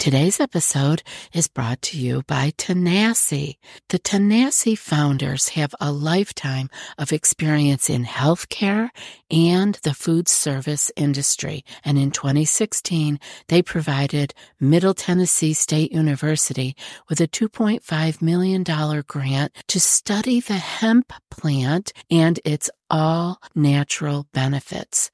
Today's episode is brought to you by Tanasi. The Tanasi founders have a lifetime of experience in healthcare and the food service industry. And in 2016, they provided Middle Tennessee State University with a $2.5 million grant to study the hemp plant and its all natural benefits.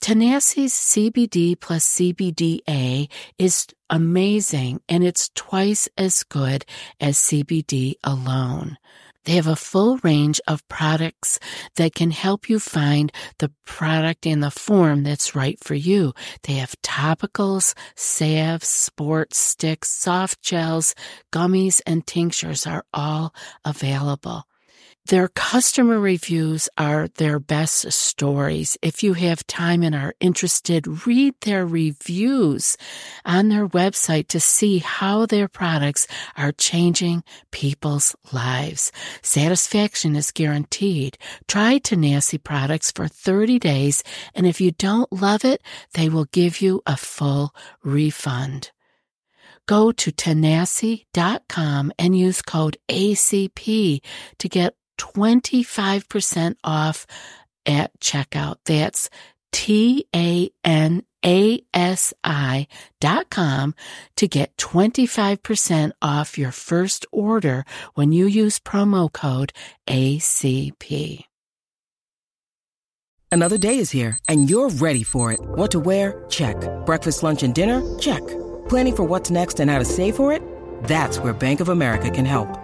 Tanasi's CBD plus CBDA is amazing and it's twice as good as CBD alone. They have a full range of products that can help you find the product in the form that's right for you. They have topicals, salves, sports sticks, soft gels, gummies, and tinctures are all available. Their customer reviews are their best stories. If you have time and are interested, read their reviews on their website to see how their products are changing people's lives. Satisfaction is guaranteed. Try Tanasi products for 30 days, and if you don't love it, they will give you a full refund go to tanasi.com and use code ACP to get 25% off at checkout. That's T A N A S I dot com to get 25% off your first order when you use promo code ACP. Another day is here and you're ready for it. What to wear? Check. Breakfast, lunch, and dinner? Check. Planning for what's next and how to save for it? That's where Bank of America can help.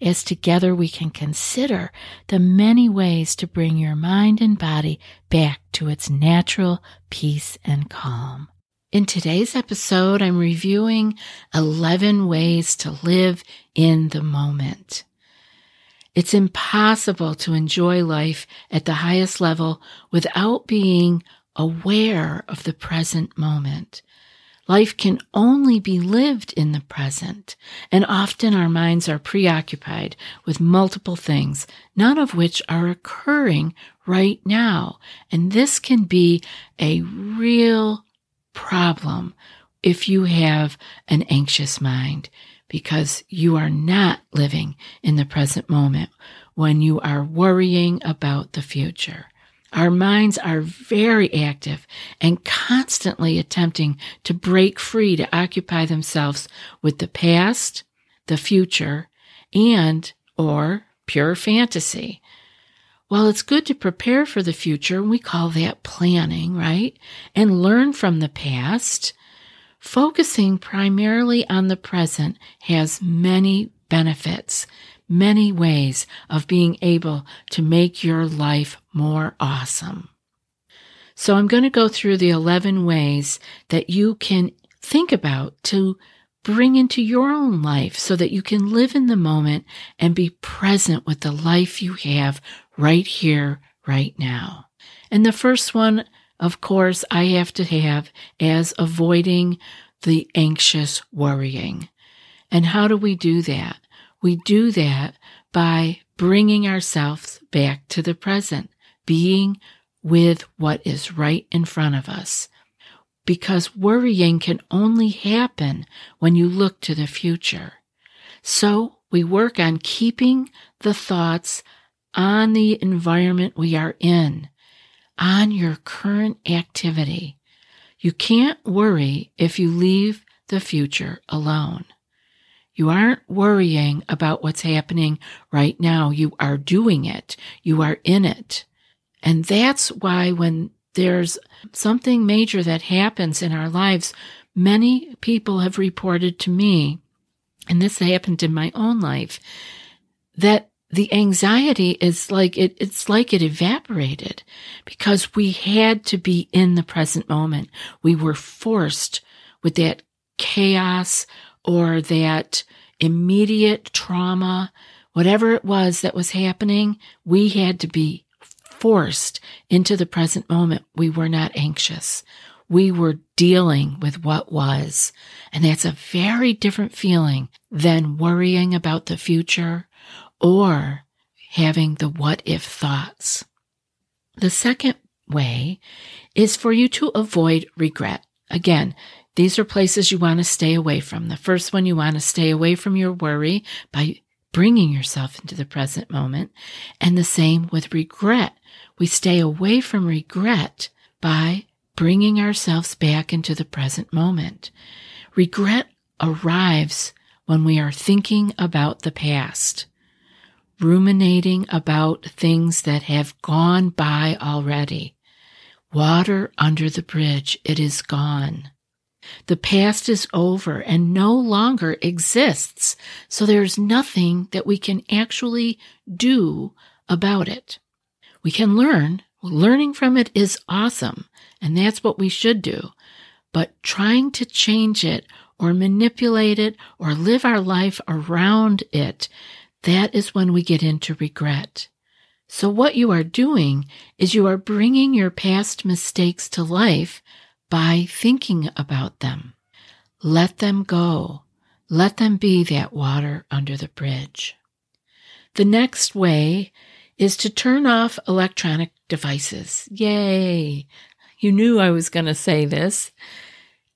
as together we can consider the many ways to bring your mind and body back to its natural peace and calm. In today's episode, I'm reviewing 11 ways to live in the moment. It's impossible to enjoy life at the highest level without being aware of the present moment. Life can only be lived in the present, and often our minds are preoccupied with multiple things, none of which are occurring right now. And this can be a real problem if you have an anxious mind because you are not living in the present moment when you are worrying about the future. Our minds are very active and constantly attempting to break free to occupy themselves with the past, the future, and or pure fantasy. While it's good to prepare for the future, we call that planning, right? And learn from the past. Focusing primarily on the present has many benefits many ways of being able to make your life more awesome. So I'm going to go through the 11 ways that you can think about to bring into your own life so that you can live in the moment and be present with the life you have right here, right now. And the first one, of course, I have to have as avoiding the anxious worrying. And how do we do that? We do that by bringing ourselves back to the present, being with what is right in front of us. Because worrying can only happen when you look to the future. So we work on keeping the thoughts on the environment we are in, on your current activity. You can't worry if you leave the future alone. You aren't worrying about what's happening right now. You are doing it. You are in it. And that's why when there's something major that happens in our lives, many people have reported to me, and this happened in my own life, that the anxiety is like it, it's like it evaporated because we had to be in the present moment. We were forced with that chaos or that immediate trauma, whatever it was that was happening, we had to be forced into the present moment. We were not anxious. We were dealing with what was. And that's a very different feeling than worrying about the future or having the what if thoughts. The second way is for you to avoid regret. Again, these are places you want to stay away from. The first one, you want to stay away from your worry by bringing yourself into the present moment. And the same with regret. We stay away from regret by bringing ourselves back into the present moment. Regret arrives when we are thinking about the past, ruminating about things that have gone by already. Water under the bridge, it is gone. The past is over and no longer exists, so there's nothing that we can actually do about it. We can learn. Learning from it is awesome, and that's what we should do. But trying to change it or manipulate it or live our life around it, that is when we get into regret. So what you are doing is you are bringing your past mistakes to life by thinking about them. Let them go. Let them be that water under the bridge. The next way is to turn off electronic devices. Yay! You knew I was going to say this.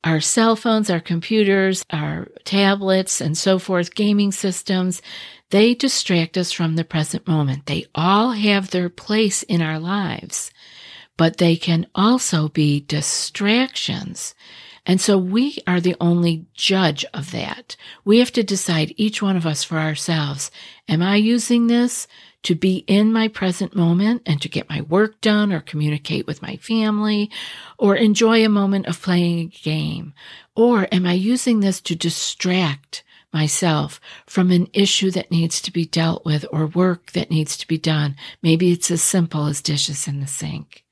Our cell phones, our computers, our tablets, and so forth, gaming systems, they distract us from the present moment. They all have their place in our lives but they can also be distractions. And so we are the only judge of that. We have to decide each one of us for ourselves. Am I using this to be in my present moment and to get my work done or communicate with my family or enjoy a moment of playing a game? Or am I using this to distract myself from an issue that needs to be dealt with or work that needs to be done? Maybe it's as simple as dishes in the sink.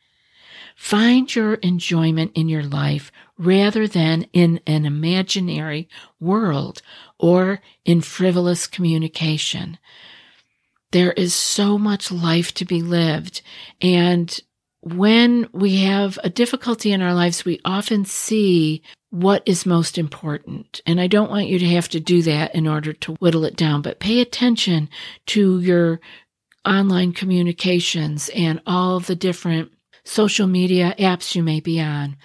Find your enjoyment in your life rather than in an imaginary world or in frivolous communication. There is so much life to be lived. And when we have a difficulty in our lives, we often see what is most important. And I don't want you to have to do that in order to whittle it down, but pay attention to your online communications and all the different social media apps you may be on.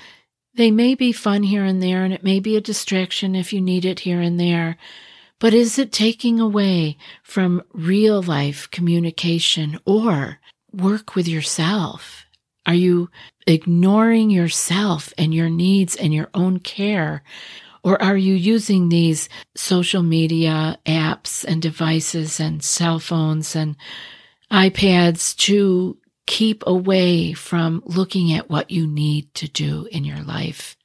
They may be fun here and there, and it may be a distraction if you need it here and there. But is it taking away from real life communication or work with yourself? Are you ignoring yourself and your needs and your own care? Or are you using these social media apps and devices and cell phones and iPads to keep away from looking at what you need to do in your life.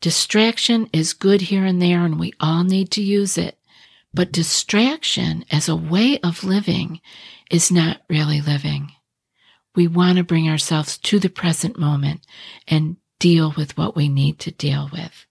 Distraction is good here and there, and we all need to use it. But distraction as a way of living is not really living. We want to bring ourselves to the present moment and deal with what we need to deal with.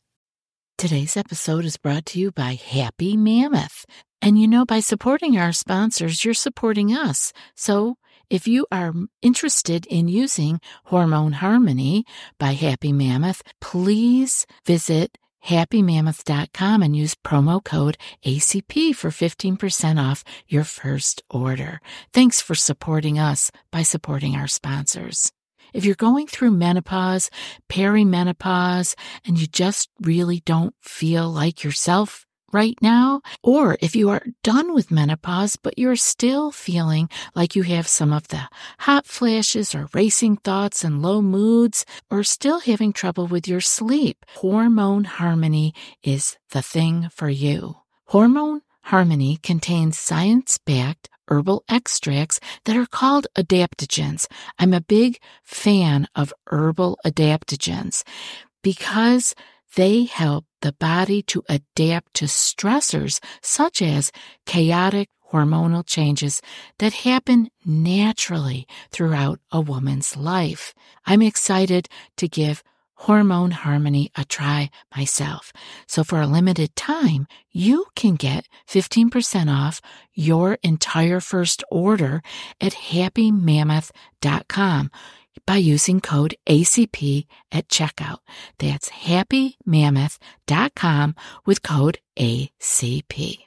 Today's episode is brought to you by Happy Mammoth. And you know, by supporting our sponsors, you're supporting us. So if you are interested in using Hormone Harmony by Happy Mammoth, please visit happymammoth.com and use promo code ACP for 15% off your first order. Thanks for supporting us by supporting our sponsors. If you're going through menopause, perimenopause, and you just really don't feel like yourself right now, or if you are done with menopause, but you're still feeling like you have some of the hot flashes or racing thoughts and low moods, or still having trouble with your sleep, Hormone Harmony is the thing for you. Hormone Harmony contains science backed herbal extracts that are called adaptogens. I'm a big fan of herbal adaptogens because they help the body to adapt to stressors such as chaotic hormonal changes that happen naturally throughout a woman's life. I'm excited to give Hormone Harmony a try myself. So for a limited time, you can get 15% off your entire first order at happymammoth.com by using code ACP at checkout. That's happymammoth.com with code ACP.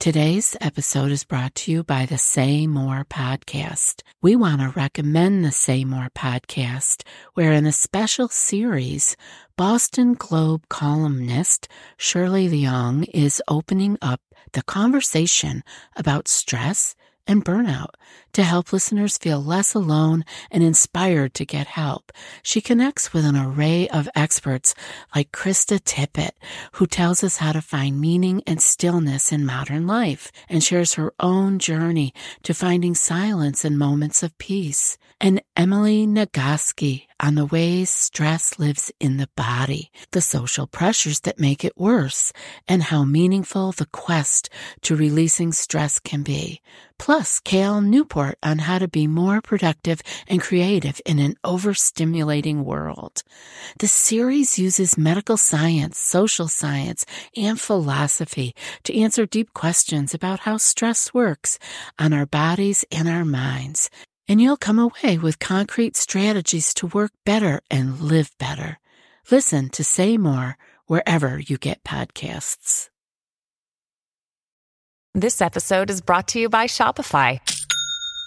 Today's episode is brought to you by the Say More podcast. We want to recommend the Say More podcast, where in a special series, Boston Globe columnist Shirley Leung is opening up the conversation about stress and burnout to help listeners feel less alone and inspired to get help. She connects with an array of experts like Krista Tippett, who tells us how to find meaning and stillness in modern life and shares her own journey to finding silence in moments of peace. And Emily Nagoski on the ways stress lives in the body, the social pressures that make it worse, and how meaningful the quest to releasing stress can be. Plus, Cal Newport on how to be more productive and creative in an overstimulating world. The series uses medical science, social science, and philosophy to answer deep questions about how stress works on our bodies and our minds and you'll come away with concrete strategies to work better and live better. Listen to Say More wherever you get podcasts. This episode is brought to you by Shopify.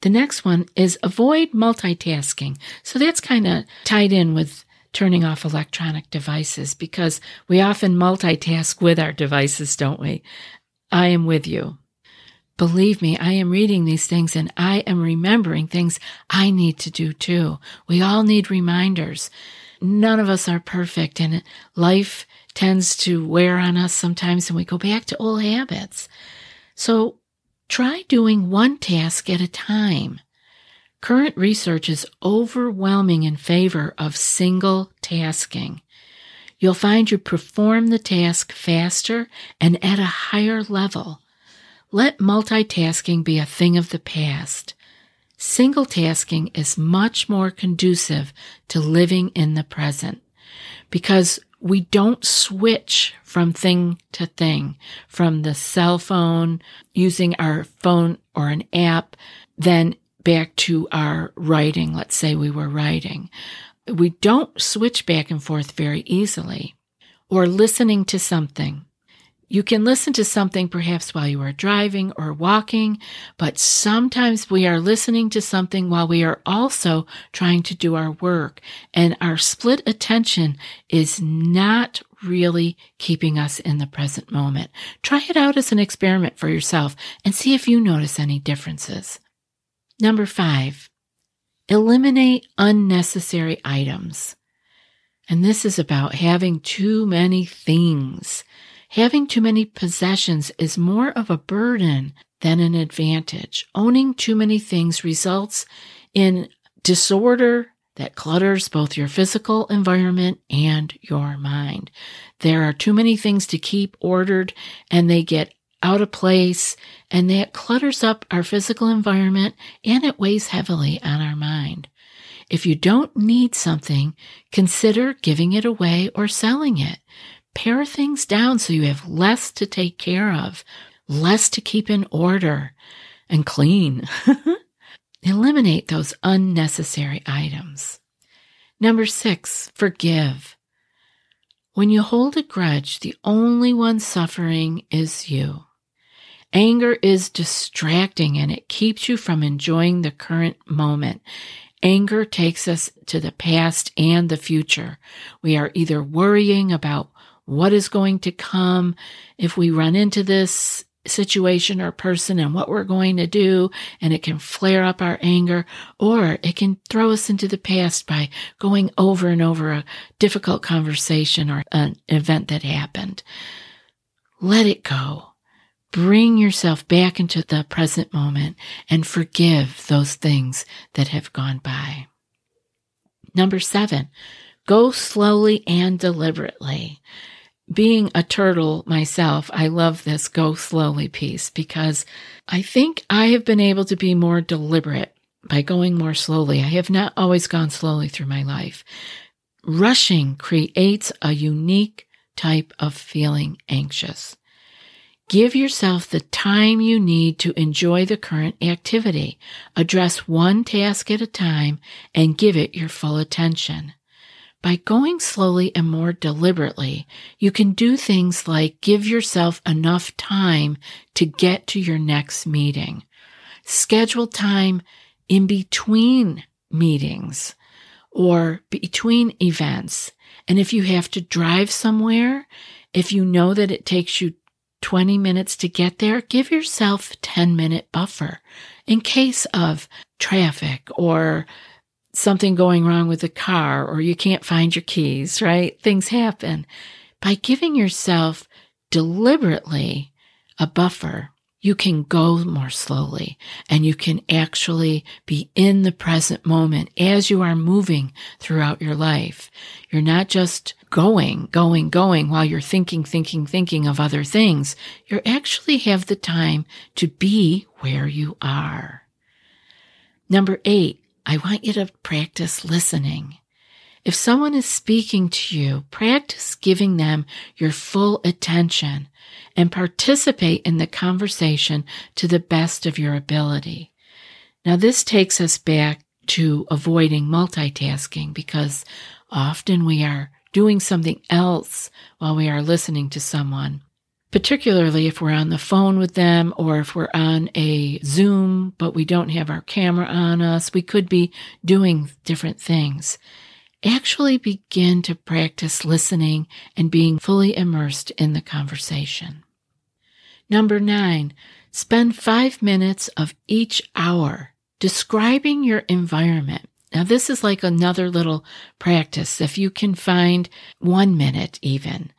The next one is avoid multitasking. So that's kind of tied in with turning off electronic devices because we often multitask with our devices, don't we? I am with you. Believe me, I am reading these things and I am remembering things I need to do too. We all need reminders. None of us are perfect and life tends to wear on us sometimes and we go back to old habits. So Try doing one task at a time. Current research is overwhelming in favor of single tasking. You'll find you perform the task faster and at a higher level. Let multitasking be a thing of the past. Single tasking is much more conducive to living in the present because we don't switch from thing to thing, from the cell phone, using our phone or an app, then back to our writing. Let's say we were writing. We don't switch back and forth very easily. Or listening to something. You can listen to something perhaps while you are driving or walking, but sometimes we are listening to something while we are also trying to do our work. And our split attention is not really keeping us in the present moment. Try it out as an experiment for yourself and see if you notice any differences. Number five, eliminate unnecessary items. And this is about having too many things. Having too many possessions is more of a burden than an advantage. Owning too many things results in disorder that clutters both your physical environment and your mind. There are too many things to keep ordered and they get out of place, and that clutters up our physical environment and it weighs heavily on our mind. If you don't need something, consider giving it away or selling it. Pare things down so you have less to take care of, less to keep in order and clean. Eliminate those unnecessary items. Number six, forgive. When you hold a grudge, the only one suffering is you. Anger is distracting and it keeps you from enjoying the current moment. Anger takes us to the past and the future. We are either worrying about what is going to come if we run into this situation or person and what we're going to do, and it can flare up our anger, or it can throw us into the past by going over and over a difficult conversation or an event that happened. Let it go. Bring yourself back into the present moment and forgive those things that have gone by. Number seven, go slowly and deliberately being a turtle myself, I love this go slowly piece because I think I have been able to be more deliberate by going more slowly. I have not always gone slowly through my life. Rushing creates a unique type of feeling anxious. Give yourself the time you need to enjoy the current activity. Address one task at a time and give it your full attention. By going slowly and more deliberately, you can do things like give yourself enough time to get to your next meeting. Schedule time in between meetings or between events. And if you have to drive somewhere, if you know that it takes you 20 minutes to get there, give yourself a 10 minute buffer in case of traffic or something going wrong with the car or you can't find your keys, right? Things happen. By giving yourself deliberately a buffer, you can go more slowly and you can actually be in the present moment as you are moving throughout your life. You're not just going, going, going while you're thinking, thinking, thinking of other things. You actually have the time to be where you are. Number eight, I want you to practice listening. If someone is speaking to you, practice giving them your full attention and participate in the conversation to the best of your ability. Now, this takes us back to avoiding multitasking because often we are doing something else while we are listening to someone particularly if we're on the phone with them or if we're on a Zoom, but we don't have our camera on us. We could be doing different things. Actually begin to practice listening and being fully immersed in the conversation. Number nine, spend five minutes of each hour describing your environment. Now, this is like another little practice. If you can find one minute even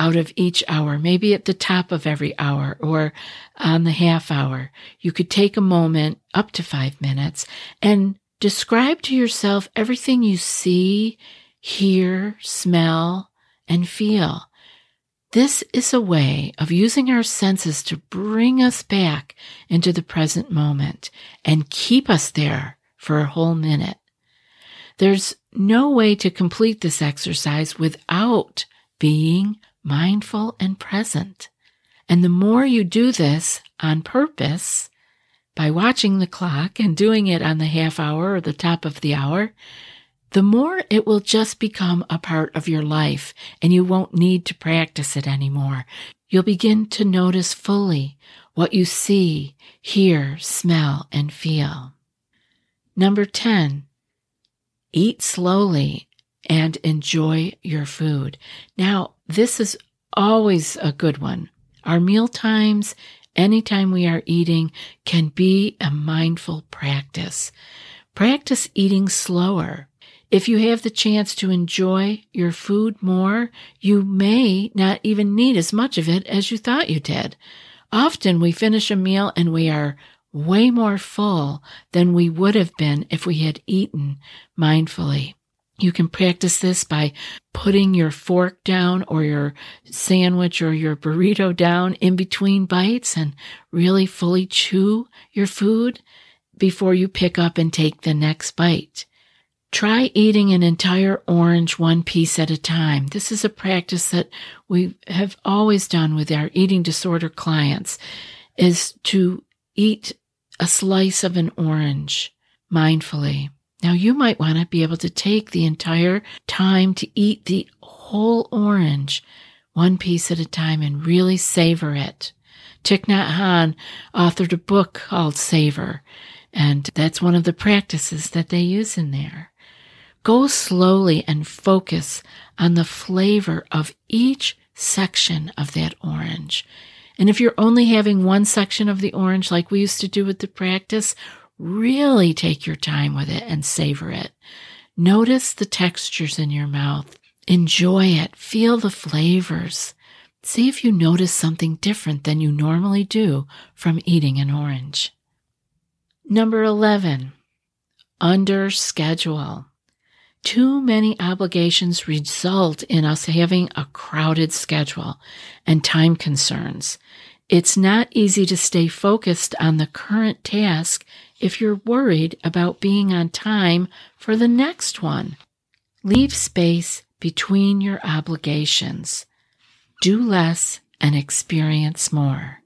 out of each hour, maybe at the top of every hour or on the half hour. You could take a moment up to five minutes and describe to yourself everything you see, hear, smell, and feel. This is a way of using our senses to bring us back into the present moment and keep us there for a whole minute. There's no way to complete this exercise without being mindful and present. And the more you do this on purpose, by watching the clock and doing it on the half hour or the top of the hour, the more it will just become a part of your life and you won't need to practice it anymore. You'll begin to notice fully what you see, hear, smell, and feel. Number 10, eat slowly and enjoy your food. Now, this is always a good one. Our meal times, anytime we are eating, can be a mindful practice. Practice eating slower. If you have the chance to enjoy your food more, you may not even need as much of it as you thought you did. Often we finish a meal and we are way more full than we would have been if we had eaten mindfully. You can practice this by putting your fork down or your sandwich or your burrito down in between bites and really fully chew your food before you pick up and take the next bite. Try eating an entire orange one piece at a time. This is a practice that we have always done with our eating disorder clients is to eat a slice of an orange mindfully. Now you might want to be able to take the entire time to eat the whole orange one piece at a time and really savor it. Thich Nhat Hanh authored a book called Savor, and that's one of the practices that they use in there. Go slowly and focus on the flavor of each section of that orange. And if you're only having one section of the orange, like we used to do with the practice, really take your time with it and savor it. Notice the textures in your mouth. Enjoy it. Feel the flavors. See if you notice something different than you normally do from eating an orange. Number 11, under schedule. Too many obligations result in us having a crowded schedule and time concerns. It's not easy to stay focused on the current task if you're worried about being on time for the next one. Leave space between your obligations. Do less and experience more.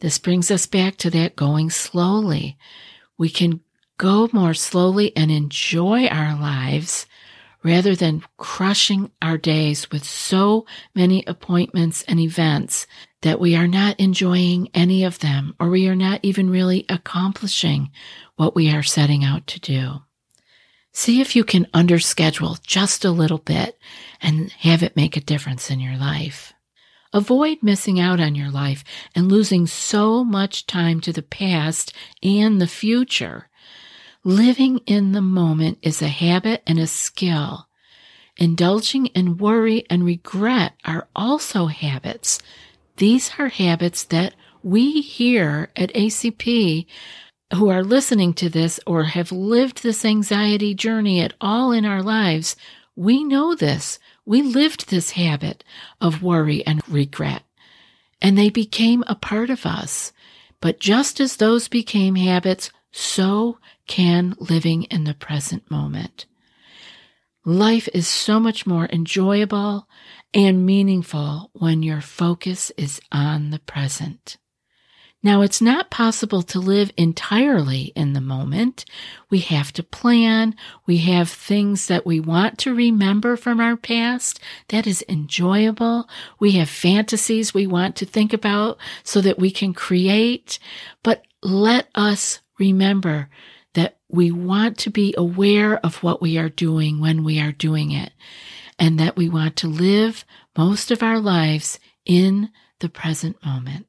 This brings us back to that going slowly. We can go more slowly and enjoy our lives rather than crushing our days with so many appointments and events that we are not enjoying any of them or we are not even really accomplishing what we are setting out to do. See if you can underschedule just a little bit and have it make a difference in your life. Avoid missing out on your life and losing so much time to the past and the future Living in the moment is a habit and a skill. Indulging in worry and regret are also habits. These are habits that we here at ACP who are listening to this or have lived this anxiety journey at all in our lives, we know this. We lived this habit of worry and regret, and they became a part of us. But just as those became habits, so can living in the present moment. Life is so much more enjoyable and meaningful when your focus is on the present. Now, it's not possible to live entirely in the moment. We have to plan. We have things that we want to remember from our past. That is enjoyable. We have fantasies we want to think about so that we can create. But let us remember that we want to be aware of what we are doing when we are doing it, and that we want to live most of our lives in the present moment.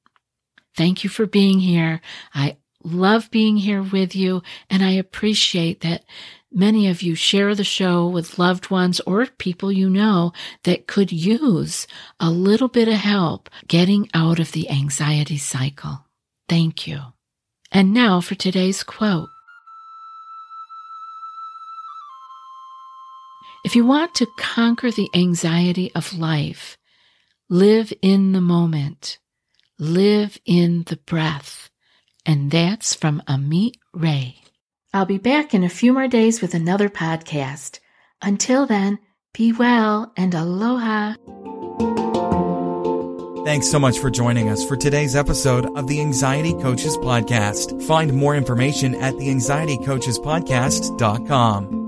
Thank you for being here. I love being here with you, and I appreciate that many of you share the show with loved ones or people you know that could use a little bit of help getting out of the anxiety cycle. Thank you. And now for today's quote. If you want to conquer the anxiety of life, live in the moment, live in the breath. And that's from Amit Ray. I'll be back in a few more days with another podcast. Until then, be well and aloha. Thanks so much for joining us for today's episode of the Anxiety Coaches Podcast. Find more information at the anxietycoachespodcast.com.